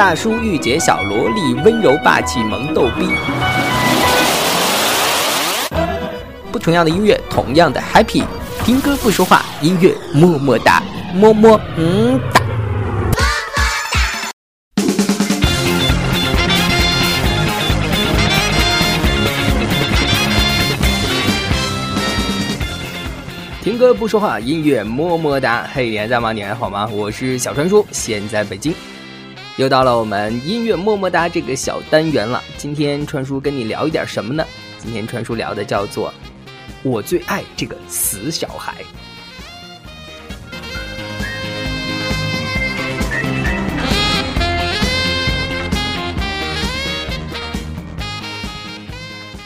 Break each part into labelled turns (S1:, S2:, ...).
S1: 大叔、御姐、小萝莉、温柔、霸气、萌、逗逼，不同样的音乐，同样的 happy。听歌不说话，音乐么么哒，么么嗯哒，么么哒。听歌不说话，音乐么么哒。嘿，还在吗？你还好吗？我是小传说，现在北京。又到了我们音乐么么哒这个小单元了，今天川叔跟你聊一点什么呢？今天川叔聊的叫做“我最爱这个死小孩”。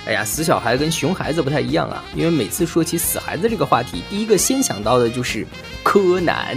S1: 哎呀，死小孩跟熊孩子不太一样啊，因为每次说起死孩子这个话题，第一个先想到的就是柯南。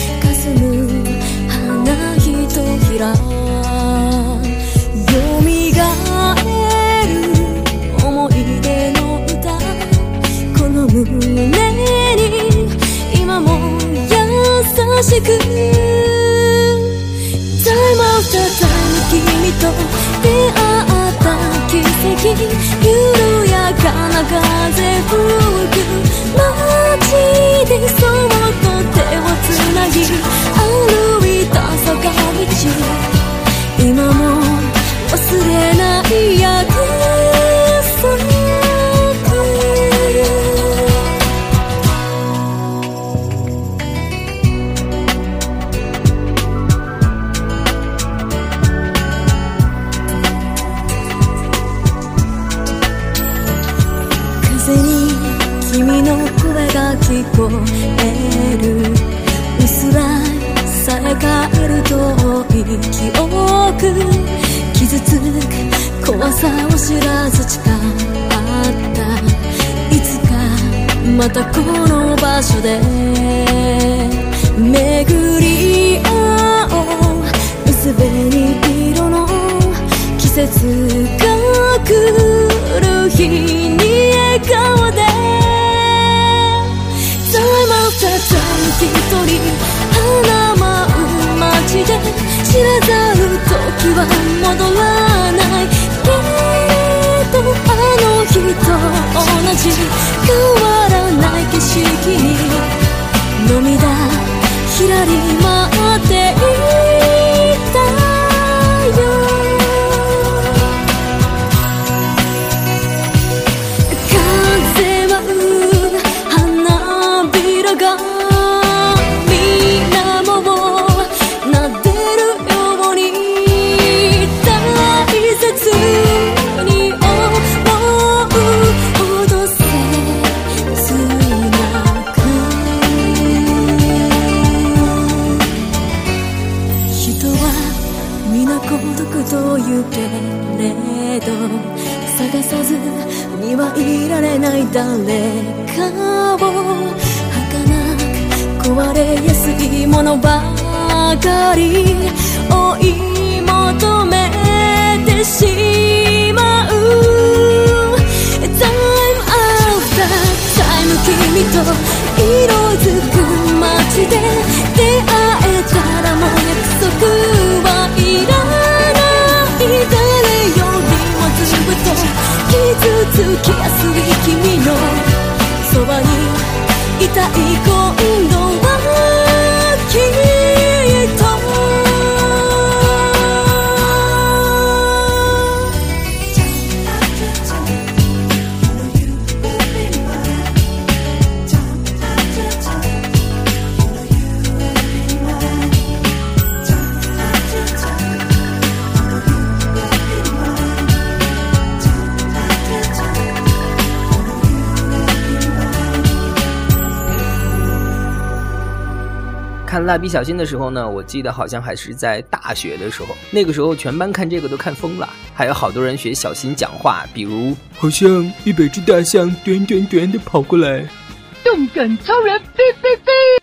S1: 緩やかな風吹く街で空と手を繋なぎ歩いた坂道今も忘れない夜。またこの場所で巡り合おう薄紅色の季節が来る日に笑顔で Time after time 一人花舞う街で知らざる時は戻らないと同じ変わらない景色に涙ひらり舞れど探さずにはいられない誰かを儚く壊れやすいものばかり追い求めてしまう Time after time 君と色づく街で出会えたらもう約続きやすい君のそばにいたい声
S2: 看《蜡笔小新》的时候呢，我记得好像还是在大学的时候，那个时候全班看这个都看疯了，还有好多人学小新讲话，比如
S3: 好像一百只大象卷卷卷的跑过来，
S4: 动感超人飞飞飞。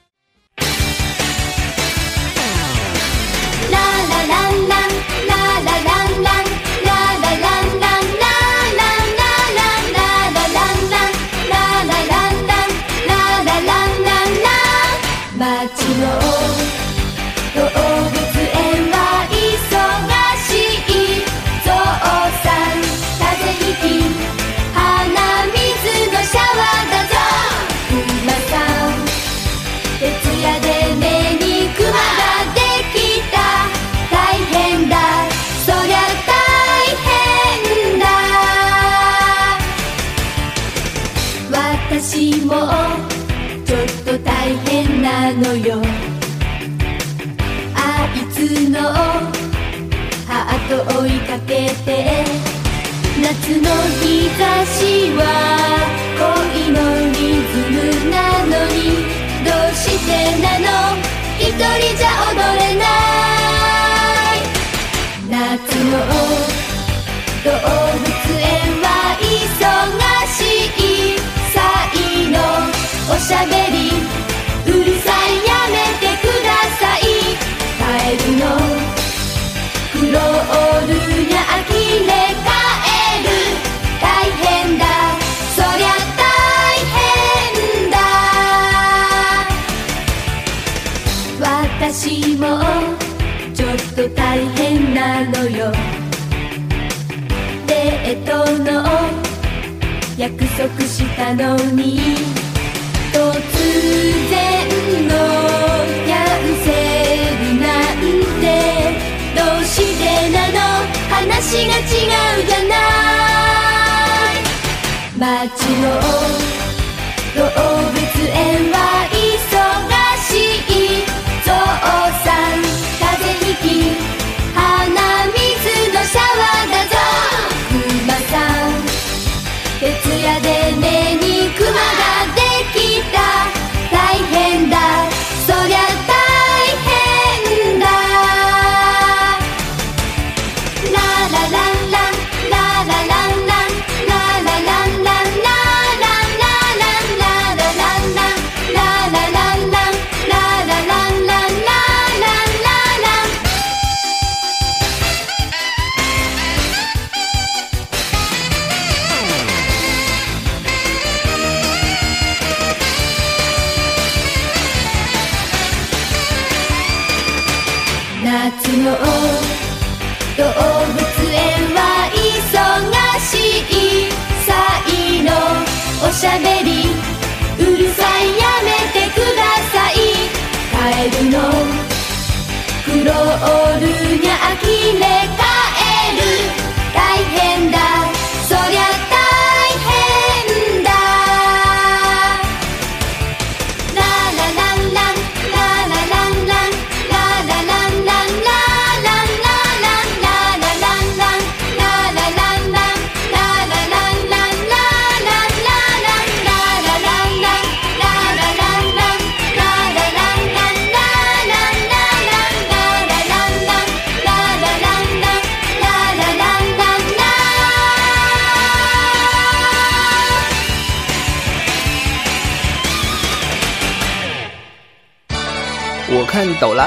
S5: 私もちょっと大変なのよデートの約束したのに突然のキャンセルなんてどうしてなの話が違うじゃない街の動物園は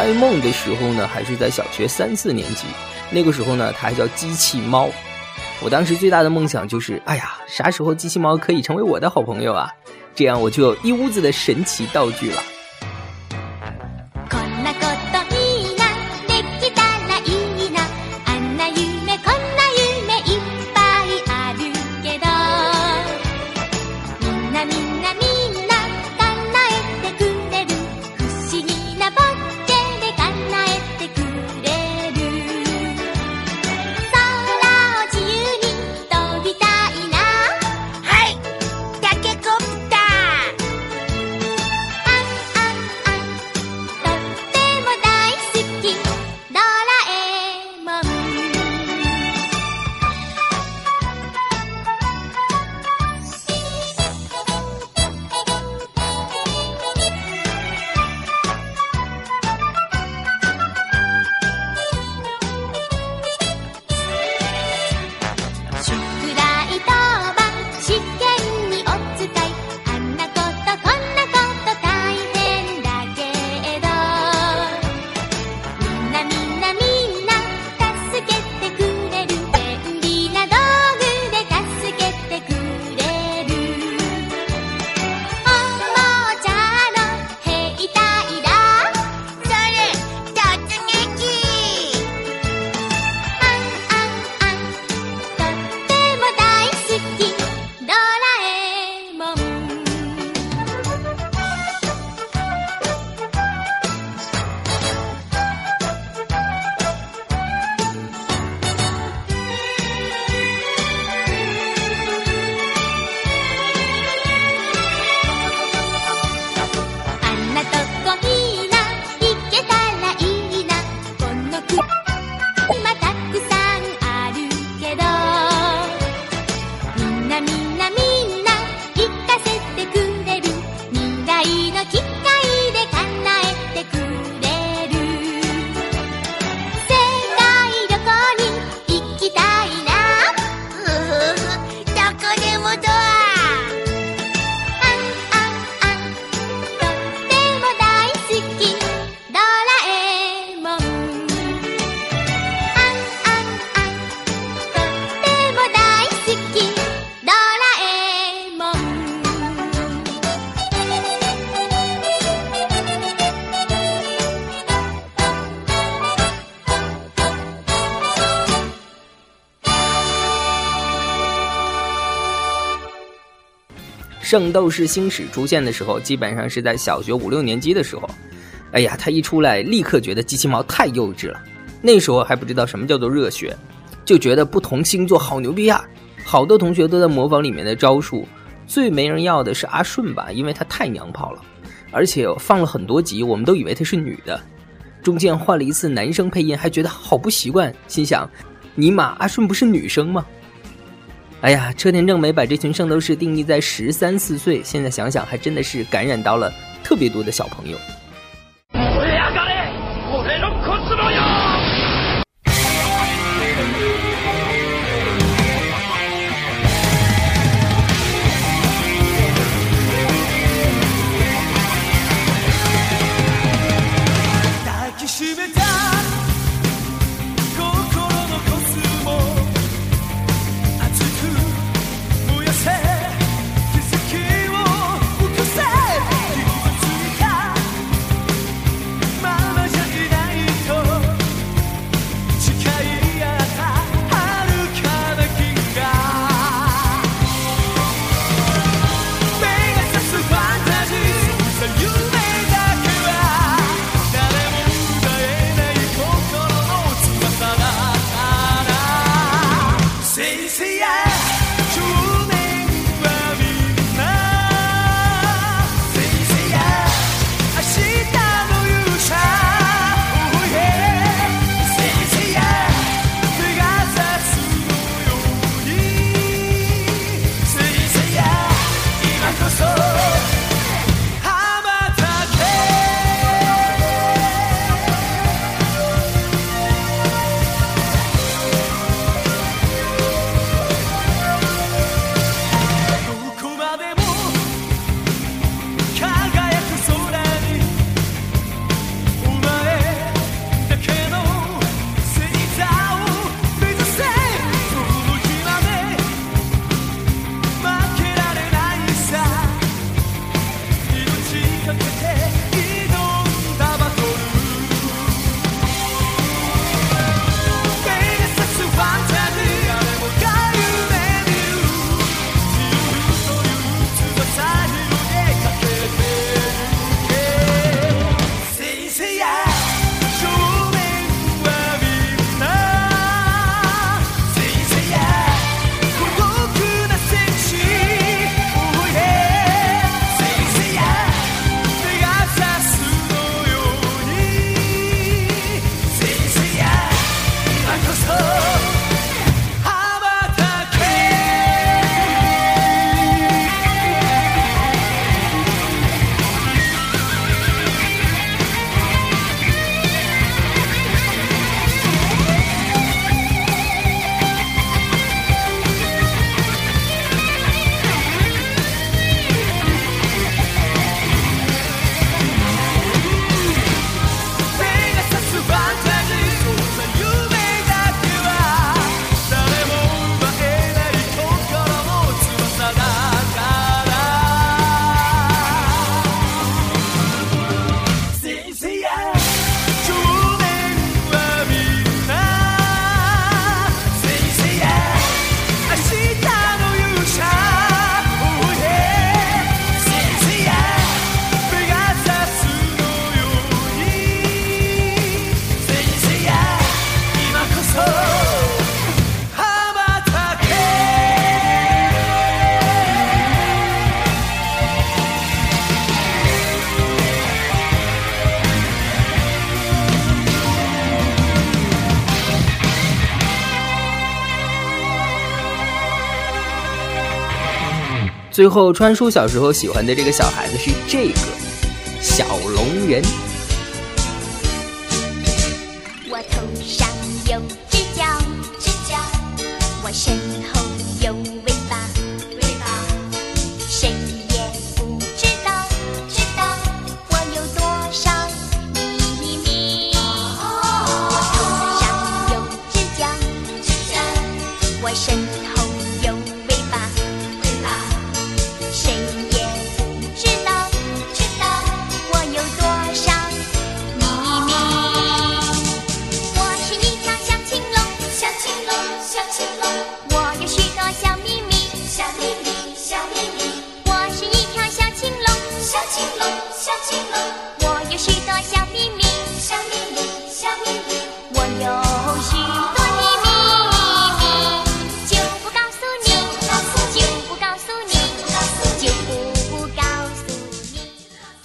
S2: 开梦的时候呢，还是在小学三四年级，那个时候呢，它还叫机器猫。我当时最大的梦想就是，哎呀，啥时候机器猫可以成为我的好朋友啊？这样我就有一屋子的神奇道具了。圣斗士星矢出现的时候，基本上是在小学五六年级的时候。哎呀，他一出来，立刻觉得机器猫太幼稚了。那时候还不知道什么叫做热血，就觉得不同星座好牛逼呀。好多同学都在模仿里面的招数。最没人要的是阿顺吧，因为他太娘炮了。而且放了很多集，我们都以为他是女的。中间换了一次男生配音，还觉得好不习惯，心想：尼玛，阿顺不是女生吗？哎呀，车田正美把这群圣斗士定义在十三四岁，现在想想还真的是感染到了特别多的小朋友。最后，川叔小时候喜欢的这个小孩子是这个小龙人。
S6: 我头上有只角，我身后有尾巴，谁也不知道知道我有多少秘密。我头上有只角。我身。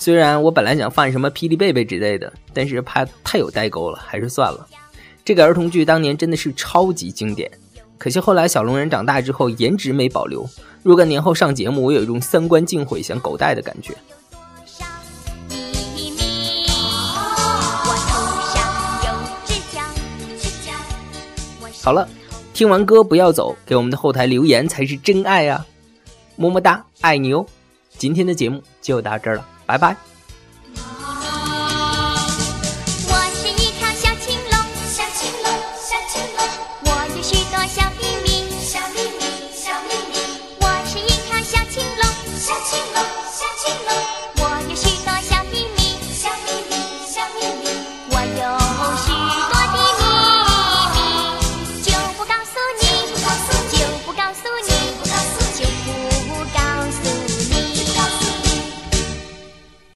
S2: 虽然我本来想放什么《霹雳贝贝》之类的，但是怕太有代沟了，还是算了。这个儿童剧当年真的是超级经典，可惜后来小龙人长大之后颜值没保留，若干年后上节目，我有一种三观尽毁、想狗带的感觉。好了，听完歌不要走，给我们的后台留言才是真爱啊！么么哒，爱你哦！今天的节目就到这儿了。拜拜。